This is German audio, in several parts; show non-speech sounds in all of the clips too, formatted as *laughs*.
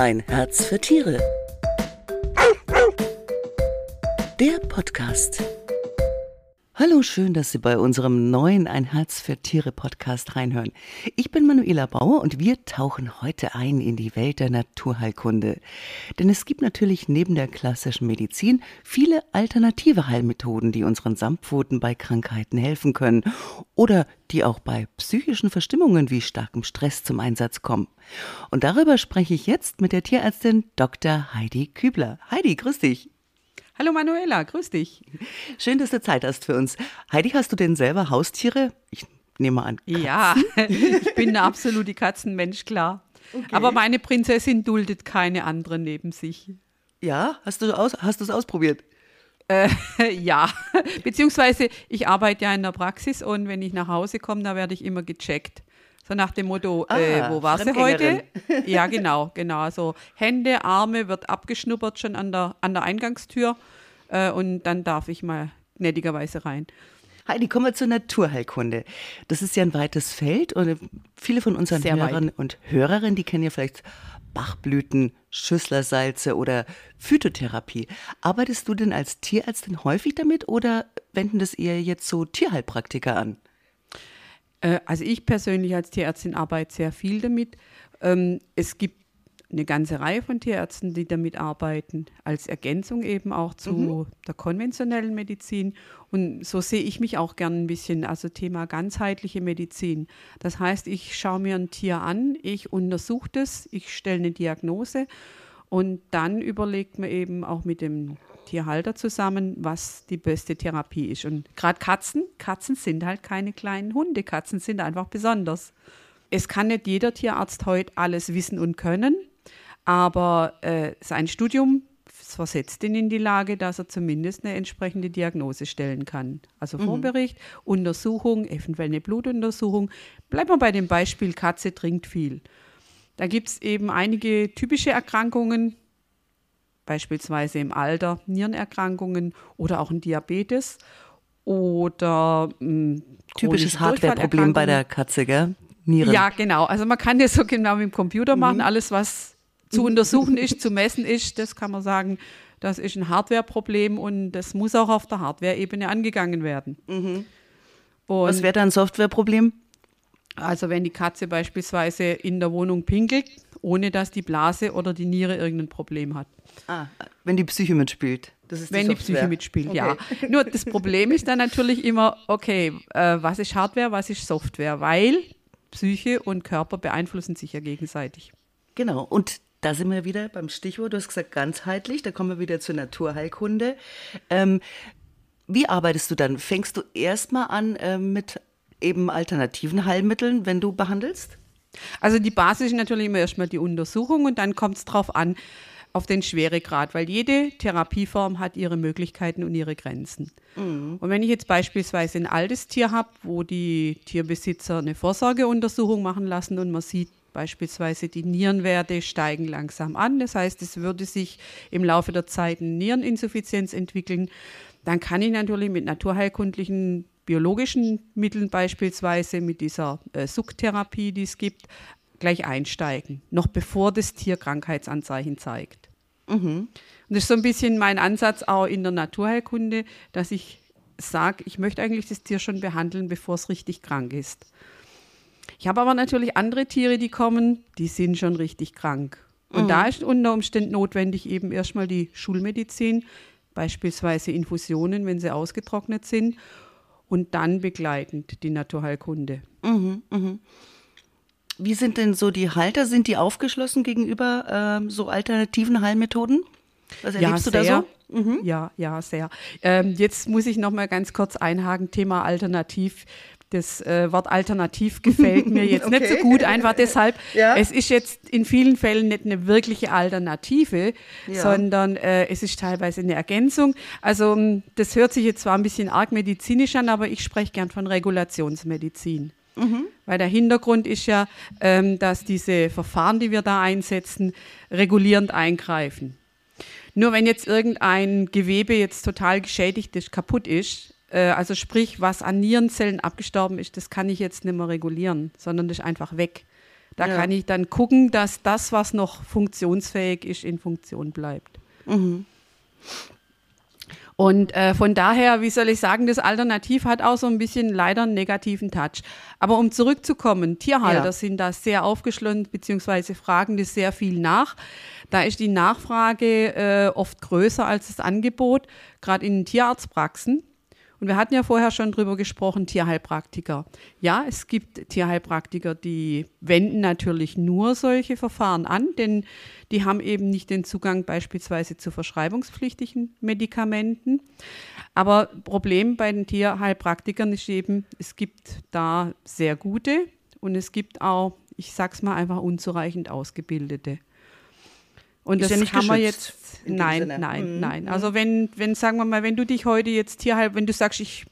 Ein Herz für Tiere. Der Podcast. Hallo, schön, dass Sie bei unserem neuen Ein Herz für Tiere Podcast reinhören. Ich bin Manuela Bauer und wir tauchen heute ein in die Welt der Naturheilkunde. Denn es gibt natürlich neben der klassischen Medizin viele alternative Heilmethoden, die unseren Samtpfoten bei Krankheiten helfen können oder die auch bei psychischen Verstimmungen wie starkem Stress zum Einsatz kommen. Und darüber spreche ich jetzt mit der Tierärztin Dr. Heidi Kübler. Heidi, grüß dich. Hallo Manuela, grüß dich. Schön, dass du Zeit hast für uns. Heidi, hast du denn selber Haustiere? Ich nehme an. Katzen. Ja, *laughs* ich bin eine absolute Katzenmensch, klar. Okay. Aber meine Prinzessin duldet keine anderen neben sich. Ja, hast du aus, hast es ausprobiert? Äh, *laughs* ja, beziehungsweise ich arbeite ja in der Praxis und wenn ich nach Hause komme, da werde ich immer gecheckt. So nach dem Motto, ah, äh, wo war sie heute? *laughs* Ja, genau, genau. Also Hände, Arme wird abgeschnuppert schon an der, an der Eingangstür äh, und dann darf ich mal gnädigerweise rein. Heidi, kommen wir zur Naturheilkunde. Das ist ja ein weites Feld und viele von unseren Sehr Hörern weit. und Hörerinnen, die kennen ja vielleicht Bachblüten, Schüsslersalze oder Phytotherapie. Arbeitest du denn als Tierärztin häufig damit oder wenden das eher jetzt so Tierheilpraktiker an? Äh, also ich persönlich als Tierärztin arbeite sehr viel damit. Ähm, es gibt eine ganze Reihe von Tierärzten, die damit arbeiten, als Ergänzung eben auch zu mhm. der konventionellen Medizin. Und so sehe ich mich auch gern ein bisschen, also Thema ganzheitliche Medizin. Das heißt, ich schaue mir ein Tier an, ich untersuche das, ich stelle eine Diagnose und dann überlegt man eben auch mit dem Tierhalter zusammen, was die beste Therapie ist. Und gerade Katzen, Katzen sind halt keine kleinen Hunde, Katzen sind einfach besonders. Es kann nicht jeder Tierarzt heute alles wissen und können, aber äh, sein Studium versetzt ihn in die Lage, dass er zumindest eine entsprechende Diagnose stellen kann. Also mhm. Vorbericht, Untersuchung, eventuell eine Blutuntersuchung. Bleiben wir bei dem Beispiel, Katze trinkt viel. Da gibt es eben einige typische Erkrankungen, beispielsweise im Alter Nierenerkrankungen oder auch ein Diabetes oder hm, typisches Hardware-Problem bei der Katze, gell? Nieren. Ja, genau. Also man kann das so genau mit dem Computer machen. Mhm. Alles, was zu untersuchen *laughs* ist, zu messen ist, das kann man sagen, das ist ein Hardware-Problem und das muss auch auf der Hardware-Ebene angegangen werden. Mhm. was wäre da ein Software-Problem? Also wenn die Katze beispielsweise in der Wohnung pinkelt, ohne dass die Blase oder die Niere irgendein Problem hat. Ah, wenn die Psyche mitspielt. Das ist wenn die, die Psyche mitspielt, okay. ja. Nur das Problem ist dann natürlich immer, okay, äh, was ist Hardware, was ist Software? Weil Psyche und Körper beeinflussen sich ja gegenseitig. Genau. Und da sind wir wieder beim Stichwort, du hast gesagt ganzheitlich, da kommen wir wieder zur Naturheilkunde. Ähm, wie arbeitest du dann? Fängst du erstmal an äh, mit eben alternativen Heilmitteln, wenn du behandelst? Also die Basis ist natürlich immer erstmal die Untersuchung und dann kommt es darauf an, auf den Schweregrad, weil jede Therapieform hat ihre Möglichkeiten und ihre Grenzen. Mhm. Und wenn ich jetzt beispielsweise ein altes Tier habe, wo die Tierbesitzer eine Vorsorgeuntersuchung machen lassen und man sieht, Beispielsweise die Nierenwerte steigen langsam an. Das heißt, es würde sich im Laufe der Zeit eine Niereninsuffizienz entwickeln. Dann kann ich natürlich mit naturheilkundlichen biologischen Mitteln beispielsweise, mit dieser äh, Sucktherapie, die es gibt, gleich einsteigen, noch bevor das Tier Krankheitsanzeichen zeigt. Mhm. Und das ist so ein bisschen mein Ansatz auch in der Naturheilkunde, dass ich sage, ich möchte eigentlich das Tier schon behandeln, bevor es richtig krank ist. Ich habe aber natürlich andere Tiere, die kommen, die sind schon richtig krank. Und mhm. da ist unter Umständen notwendig eben erstmal die Schulmedizin, beispielsweise Infusionen, wenn sie ausgetrocknet sind, und dann begleitend die Naturheilkunde. Mhm, mh. Wie sind denn so die Halter? Sind die aufgeschlossen gegenüber äh, so alternativen Heilmethoden? Was erlebst ja, du da so? Mhm. Ja, ja, sehr. Ähm, jetzt muss ich noch mal ganz kurz einhaken, Thema Alternativ. Das äh, Wort alternativ gefällt mir *laughs* jetzt okay. nicht so gut, einfach deshalb, ja. es ist jetzt in vielen Fällen nicht eine wirkliche Alternative, ja. sondern äh, es ist teilweise eine Ergänzung. Also das hört sich jetzt zwar ein bisschen arg medizinisch an, aber ich spreche gern von Regulationsmedizin. Mhm. Weil der Hintergrund ist ja, ähm, dass diese Verfahren, die wir da einsetzen, regulierend eingreifen. Nur wenn jetzt irgendein Gewebe jetzt total geschädigt ist, kaputt ist, also sprich, was an Nierenzellen abgestorben ist, das kann ich jetzt nicht mehr regulieren, sondern das ist einfach weg. Da Ja. kann ich dann gucken, dass das, was noch funktionsfähig ist, in Funktion bleibt. Mhm. Und äh, von daher, wie soll ich sagen, das Alternativ hat auch so ein bisschen leider einen negativen Touch. Aber um zurückzukommen, Tierhalter Ja. sind da sehr aufgeschlossen, beziehungsweise fragen das sehr viel nach. Da ist die Nachfrage äh, oft größer als das Angebot, gerade in den Tierarztpraxen. Und wir hatten ja vorher schon drüber gesprochen, Tierheilpraktiker. Ja, es gibt Tierheilpraktiker, die wenden natürlich nur solche Verfahren an, denn die haben eben nicht den Zugang beispielsweise zu verschreibungspflichtigen Medikamenten. Aber Problem bei den Tierheilpraktikern ist eben, es gibt da sehr gute und es gibt auch, ich sag's mal einfach, unzureichend ausgebildete. Und Ist das ja nicht kann man geschützt jetzt, nein, nein, Mhm. nein. Also wenn, wenn, sagen wir mal, wenn du dich heute jetzt Tierheil, wenn du sagst, ich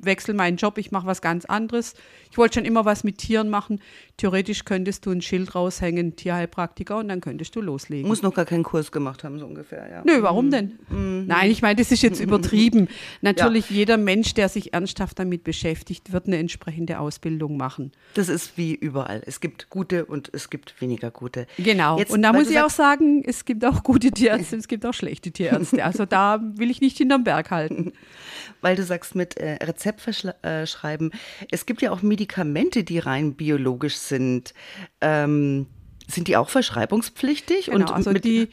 wechsle meinen Job, ich mache was ganz anderes. Ich wollte schon immer was mit Tieren machen. Theoretisch könntest du ein Schild raushängen, Tierheilpraktiker, und dann könntest du loslegen. Muss noch gar keinen Kurs gemacht haben, so ungefähr, ja. Nö, warum denn? Nein, ich meine, das ist jetzt übertrieben. *laughs* Natürlich, jeder Mensch, der sich ernsthaft damit beschäftigt, wird eine entsprechende Ausbildung machen. Das ist wie überall. Es gibt gute und es gibt weniger gute. Genau. Jetzt, und da muss ich auch sagen, es gibt auch gute Tierärzte, es gibt auch schlechte Tierärzte. Also da will ich nicht hinterm Berg halten. *laughs* Weil du sagst mit äh, Rezeptverschreiben, es gibt ja auch Medikamente, die rein biologisch sind. Ähm, sind die auch verschreibungspflichtig? Genau, und also die,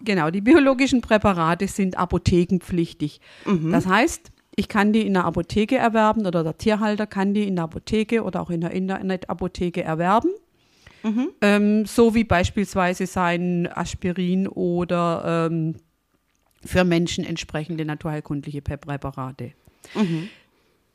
genau, die biologischen Präparate sind apothekenpflichtig. Mhm. Das heißt, ich kann die in der Apotheke erwerben oder der Tierhalter kann die in der Apotheke oder auch in der Internetapotheke erwerben. Mhm. Ähm, so wie beispielsweise sein Aspirin oder ähm, für Menschen entsprechende naturheilkundliche Prä- Präparate. Mhm.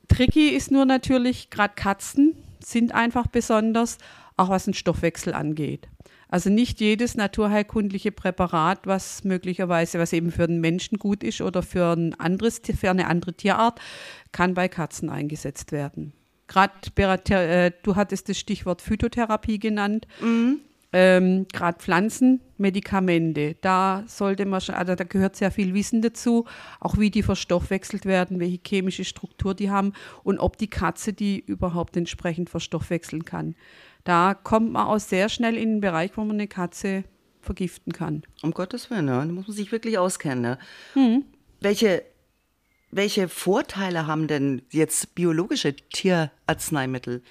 Tricky ist nur natürlich, gerade Katzen sind einfach besonders, auch was den Stoffwechsel angeht. Also nicht jedes naturheilkundliche Präparat, was möglicherweise, was eben für den Menschen gut ist oder für, ein anderes, für eine andere Tierart, kann bei Katzen eingesetzt werden. Gerade, äh, du hattest das Stichwort Phytotherapie genannt. Ähm, Gerade Pflanzenmedikamente, da sollte man schon, also da gehört sehr viel Wissen dazu, auch wie die verstoffwechselt werden, welche chemische Struktur die haben und ob die Katze die überhaupt entsprechend verstoffwechseln kann. Da kommt man auch sehr schnell in den Bereich, wo man eine Katze vergiften kann. Um Gottes Willen, ja, da muss man sich wirklich auskennen. Ne? Mhm. Welche, welche Vorteile haben denn jetzt biologische Tierarzneimittel?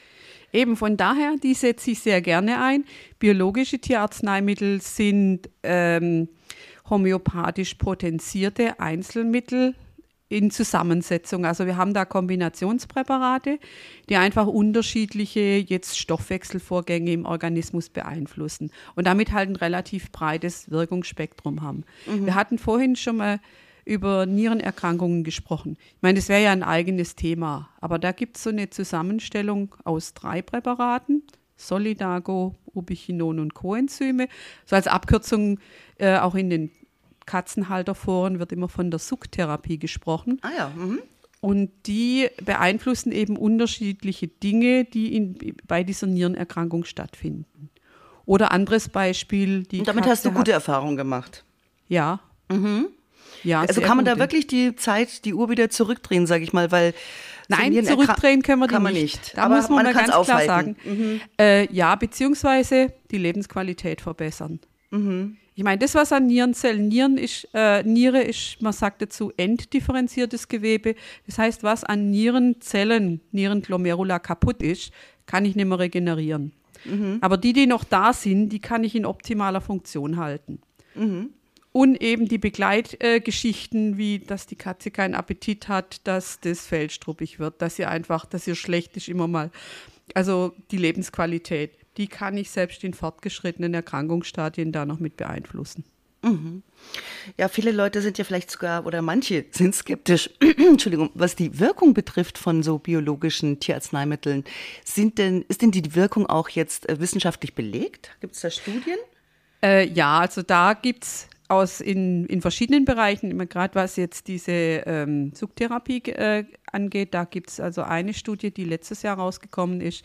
Eben von daher, die setze ich sehr gerne ein. Biologische Tierarzneimittel sind ähm, homöopathisch potenzierte Einzelmittel in Zusammensetzung. Also wir haben da Kombinationspräparate, die einfach unterschiedliche jetzt Stoffwechselvorgänge im Organismus beeinflussen und damit halt ein relativ breites Wirkungsspektrum haben. Wir hatten vorhin schon mal über Nierenerkrankungen gesprochen. Ich meine, das wäre ja ein eigenes Thema, aber da gibt es so eine Zusammenstellung aus drei Präparaten, Solidago, Ubiquinon und Coenzyme. So als Abkürzung äh, auch in den Katzenhalterforen wird immer von der Sucktherapie gesprochen. Ah ja, mhm. Und die beeinflussen eben unterschiedliche Dinge, die in, bei dieser Nierenerkrankung stattfinden. Oder anderes Beispiel, die Und damit Katze hast du gute Erfahrungen gemacht. Ja. Ja, Also kann man da wirklich die Zeit, die Uhr wieder zurückdrehen, sage ich mal, weil Nein, Nierenerkra- zurückdrehen können wir die kann man nicht. nicht. Da Aber muss man, man mal ganz klar aufhalten. sagen. Äh, ja, beziehungsweise die Lebensqualität verbessern. Mhm. Ich meine, das, was an Nierenzellen, Nieren ist, äh, Niere ist, man sagt dazu, enddifferenziertes Gewebe. Das heißt, was an Nierenzellen, Nierenglomerula kaputt ist, kann ich nicht mehr regenerieren. Mhm. Aber die, die noch da sind, die kann ich in optimaler Funktion halten. Mhm. Und eben die Begleitgeschichten, wie dass die Katze keinen Appetit hat, dass das Fell struppig wird, dass ihr einfach, dass ihr schlecht ist immer mal. Also die Lebensqualität, die kann ich selbst in fortgeschrittenen Erkrankungsstadien da noch mit beeinflussen. Ja, viele Leute sind ja vielleicht sogar, oder manche sind skeptisch, *clears throat* Entschuldigung, was die Wirkung betrifft von so biologischen Tierarzneimitteln. Sind denn, ist denn die Wirkung auch jetzt äh, wissenschaftlich belegt? Gibt es da Studien? Äh, ja, also da gibt es aus in, in verschiedenen Bereichen, gerade was jetzt diese ähm, Suchtherapie äh, angeht, da gibt es also eine Studie, die letztes Jahr rausgekommen ist,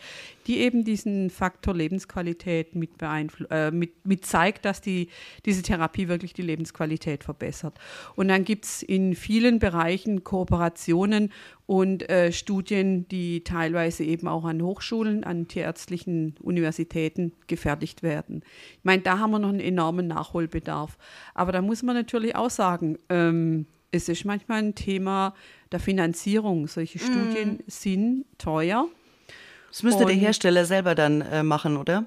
die eben diesen Faktor Lebensqualität mit, äh, mit, mit zeigt, dass die, diese Therapie wirklich die Lebensqualität verbessert. Und dann gibt es in vielen Bereichen Kooperationen und äh, Studien, die teilweise eben auch an Hochschulen, an tierärztlichen Universitäten gefertigt werden. Ich meine, da haben wir noch einen enormen Nachholbedarf. Aber da muss man natürlich auch sagen, ähm, es ist manchmal ein Thema der Finanzierung. Solche mm. Studien sind teuer. Das müsste und, der Hersteller selber dann äh, machen, oder?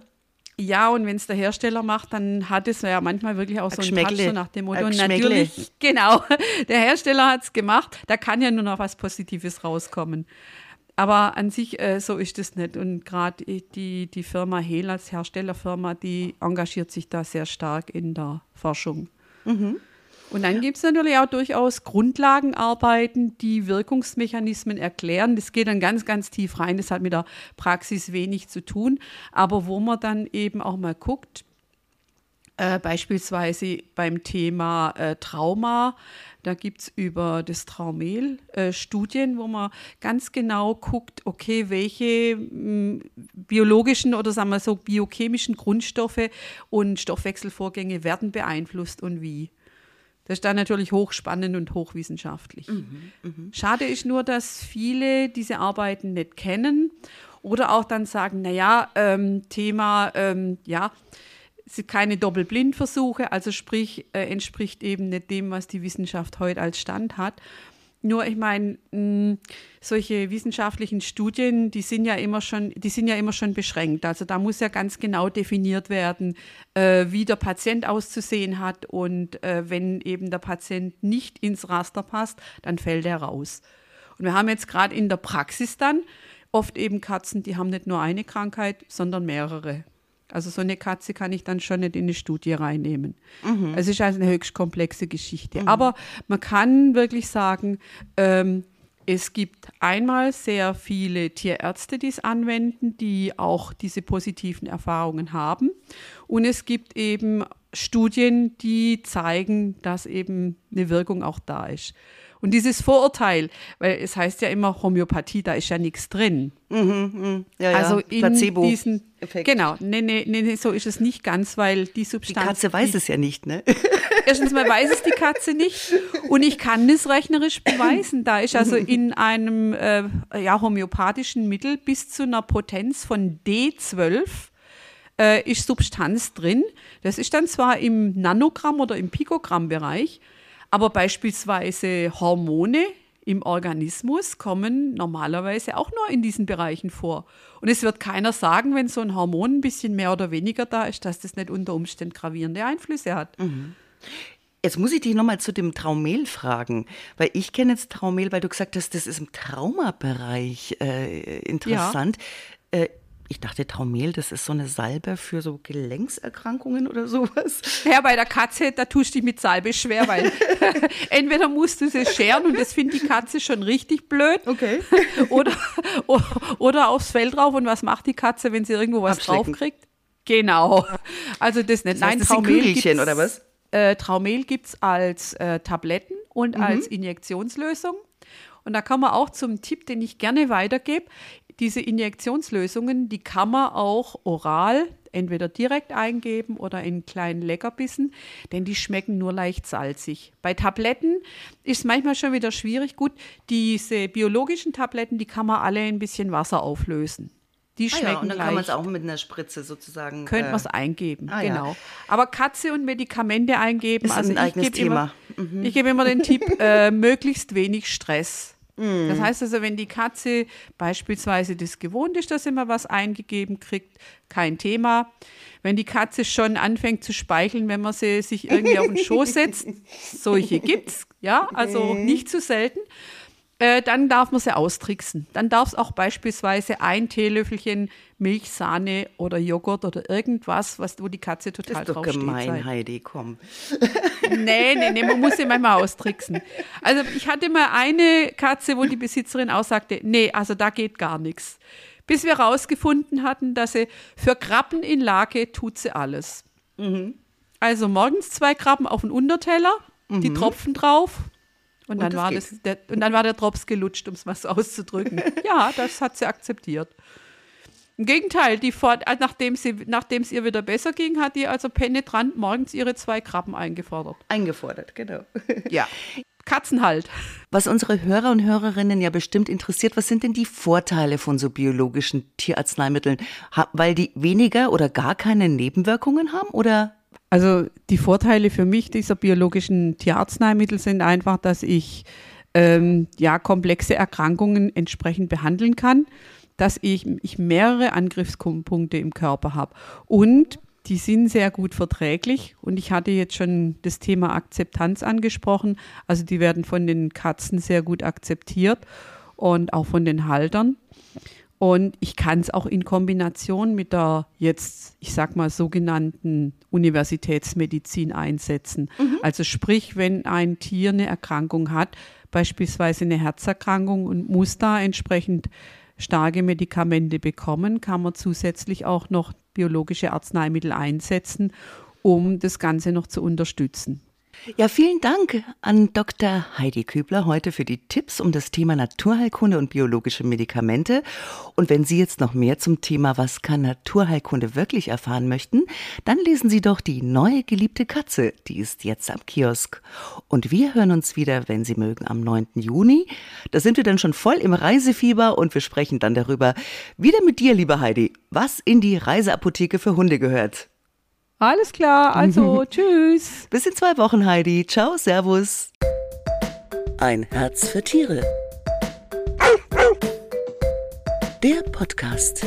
Ja, und wenn es der Hersteller macht, dann hat es ja manchmal wirklich auch so ein Touch so nach dem Motto. Und natürlich, *laughs* genau, der Hersteller hat es gemacht, da kann ja nur noch was Positives rauskommen. Aber an sich, äh, so ist es nicht. Und gerade die, die Firma Hehl als Herstellerfirma, die engagiert sich da sehr stark in der Forschung. Mhm. Und dann gibt es natürlich auch durchaus Grundlagenarbeiten, die Wirkungsmechanismen erklären. Das geht dann ganz, ganz tief rein. Das hat mit der Praxis wenig zu tun. Aber wo man dann eben auch mal guckt, äh, beispielsweise beim Thema äh, Trauma, da gibt es über das Traumel äh, Studien, wo man ganz genau guckt, okay, welche mh, hm, biologischen oder sagen wir so biochemischen Grundstoffe und Stoffwechselvorgänge werden beeinflusst und wie. Das ist dann natürlich hochspannend und hochwissenschaftlich. Mhm, mh. Schade ist nur, dass viele diese Arbeiten nicht kennen oder auch dann sagen, naja, ähm, Thema, ähm, ja, sind keine Doppelblindversuche, also sprich, äh, entspricht eben nicht dem, was die Wissenschaft heute als Stand hat. Nur, ich meine, hm, solche wissenschaftlichen Studien, die sind ja immer schon, die sind ja immer schon beschränkt. Also da muss ja ganz genau definiert werden, äh, wie der Patient auszusehen hat. Und äh, wenn eben der Patient nicht ins Raster passt, dann fällt er raus. Und wir haben jetzt gerade in der Praxis dann oft eben Katzen, die haben nicht nur eine Krankheit, sondern mehrere. Also so eine Katze kann ich dann schon nicht in eine Studie reinnehmen. Mhm. Es ist also eine höchst komplexe Geschichte. Mhm. Aber man kann wirklich sagen, ähm, es gibt einmal sehr viele Tierärzte, die es anwenden, die auch diese positiven Erfahrungen haben. Und es gibt eben Studien, die zeigen, dass eben eine Wirkung auch da ist. Und dieses Vorurteil, weil es heißt ja immer Homöopathie, da ist ja nichts drin. Mhm, mh. ja, ja. Also in Placebo diesen Effekt. Genau, nee, nee, nee, so ist es nicht ganz, weil die Substanz. Die Katze weiß die, es ja nicht, ne? *laughs* Erstens mal weiß es die Katze nicht und ich kann es rechnerisch beweisen. Da ist also in einem äh, ja, homöopathischen Mittel bis zu einer Potenz von D12 äh, ist Substanz drin. Das ist dann zwar im Nanogramm oder im Pikogramm-Bereich, aber beispielsweise Hormone im Organismus kommen normalerweise auch nur in diesen Bereichen vor. Und es wird keiner sagen, wenn so ein Hormon ein bisschen mehr oder weniger da ist, dass das nicht unter Umständen gravierende Einflüsse hat. Mhm. Jetzt muss ich dich nochmal zu dem Traumel fragen, weil ich kenne jetzt Traumel, weil du gesagt hast, das ist im Traumabereich äh, interessant. Ja. Äh, ich dachte, Traumel, das ist so eine Salbe für so Gelenkserkrankungen oder sowas. Ja, bei der Katze, da tust du dich mit Salbe schwer, weil *laughs* entweder musst du sie scheren und das findet die Katze schon richtig blöd. Okay. *laughs* oder, oder aufs Fell drauf und was macht die Katze, wenn sie irgendwo was draufkriegt? Genau. Also das nicht. Das heißt, Nein, das Traumel sind oder was? Äh, Traumel gibt es als äh, Tabletten und mhm. als Injektionslösung. Und da kann man auch zum Tipp, den ich gerne weitergebe, diese Injektionslösungen, die kann man auch oral entweder direkt eingeben oder in kleinen Leckerbissen, denn die schmecken nur leicht salzig. Bei Tabletten ist es manchmal schon wieder schwierig. Gut, diese biologischen Tabletten, die kann man alle ein bisschen Wasser auflösen. Die schmecken ah ja, und dann leicht. kann man es auch mit einer Spritze sozusagen. Könnte äh, man es eingeben, ah, genau. Ja. Aber Katze und Medikamente eingeben, ist also ein eigenes ich gebe immer, mhm. ich gebe immer den Tipp, äh, *laughs* möglichst wenig Stress. Mhm. Das heißt also, wenn die Katze beispielsweise das gewohnt ist, dass immer was eingegeben kriegt, kein Thema. Wenn die Katze schon anfängt zu speicheln, wenn man sie sich irgendwie auf den Schoß setzt, *laughs* solche gibt es, ja, also nicht zu selten. Äh, dann darf man sie austricksen. Dann darf es auch beispielsweise ein Teelöffelchen Milch, Sahne oder Joghurt oder irgendwas, was, wo die Katze total drauf steht. Das ist doch gemein, Heidi, komm. *laughs* Nee, nee, nee, man muss sie manchmal austricksen. Also ich hatte mal eine Katze, wo die Besitzerin auch sagte, nee, also da geht gar nichts. Bis wir herausgefunden hatten, dass sie für Krabben in Lage tut sie alles. Mhm. Also morgens zwei Krabben auf den Unterteller, mhm. die Tropfen drauf, und, dann, war das, der, und dann war der Drops gelutscht, um es mal so auszudrücken. *laughs* ja, das hat sie akzeptiert. Im Gegenteil, die fort, äh, nachdem es ihr wieder besser ging, hat die also penetrant morgens ihre zwei Krabben eingefordert. Eingefordert, genau. Ja. Katzen halt. Was unsere Hörer und Hörerinnen ja bestimmt interessiert, was sind denn die Vorteile von so biologischen Tierarzneimitteln? Weil die weniger oder gar keine Nebenwirkungen haben oder? Also die Vorteile für mich dieser biologischen Tierarzneimittel sind einfach, dass ich ähm, ja komplexe Erkrankungen entsprechend behandeln kann, dass ich, ich mehrere Angriffspunkte im Körper habe und die sind sehr gut verträglich und ich hatte jetzt schon das Thema Akzeptanz angesprochen. Also die werden von den Katzen sehr gut akzeptiert und auch von den Haltern. Und ich kann es auch in Kombination mit der jetzt, ich sag mal, sogenannten Universitätsmedizin einsetzen. Mhm. Also sprich, wenn ein Tier eine Erkrankung hat, beispielsweise eine Herzerkrankung und muss da entsprechend starke Medikamente bekommen, kann man zusätzlich auch noch biologische Arzneimittel einsetzen, um das Ganze noch zu unterstützen. Ja, vielen Dank an Dr. Heidi Kübler heute für die Tipps um das Thema Naturheilkunde und biologische Medikamente. Und wenn Sie jetzt noch mehr zum Thema Was kann Naturheilkunde wirklich erfahren möchten, dann lesen Sie doch die neue geliebte Katze, die ist jetzt am Kiosk. Und wir hören uns wieder, wenn Sie mögen, am 9. Juni. Da sind wir dann schon voll im Reisefieber und wir sprechen dann darüber, wieder mit dir, liebe Heidi, was in die Reiseapotheke für Hunde gehört. Alles klar, also *laughs* tschüss. Bis in zwei Wochen, Heidi. Ciao, Servus. Ein Herz für Tiere. Der Podcast.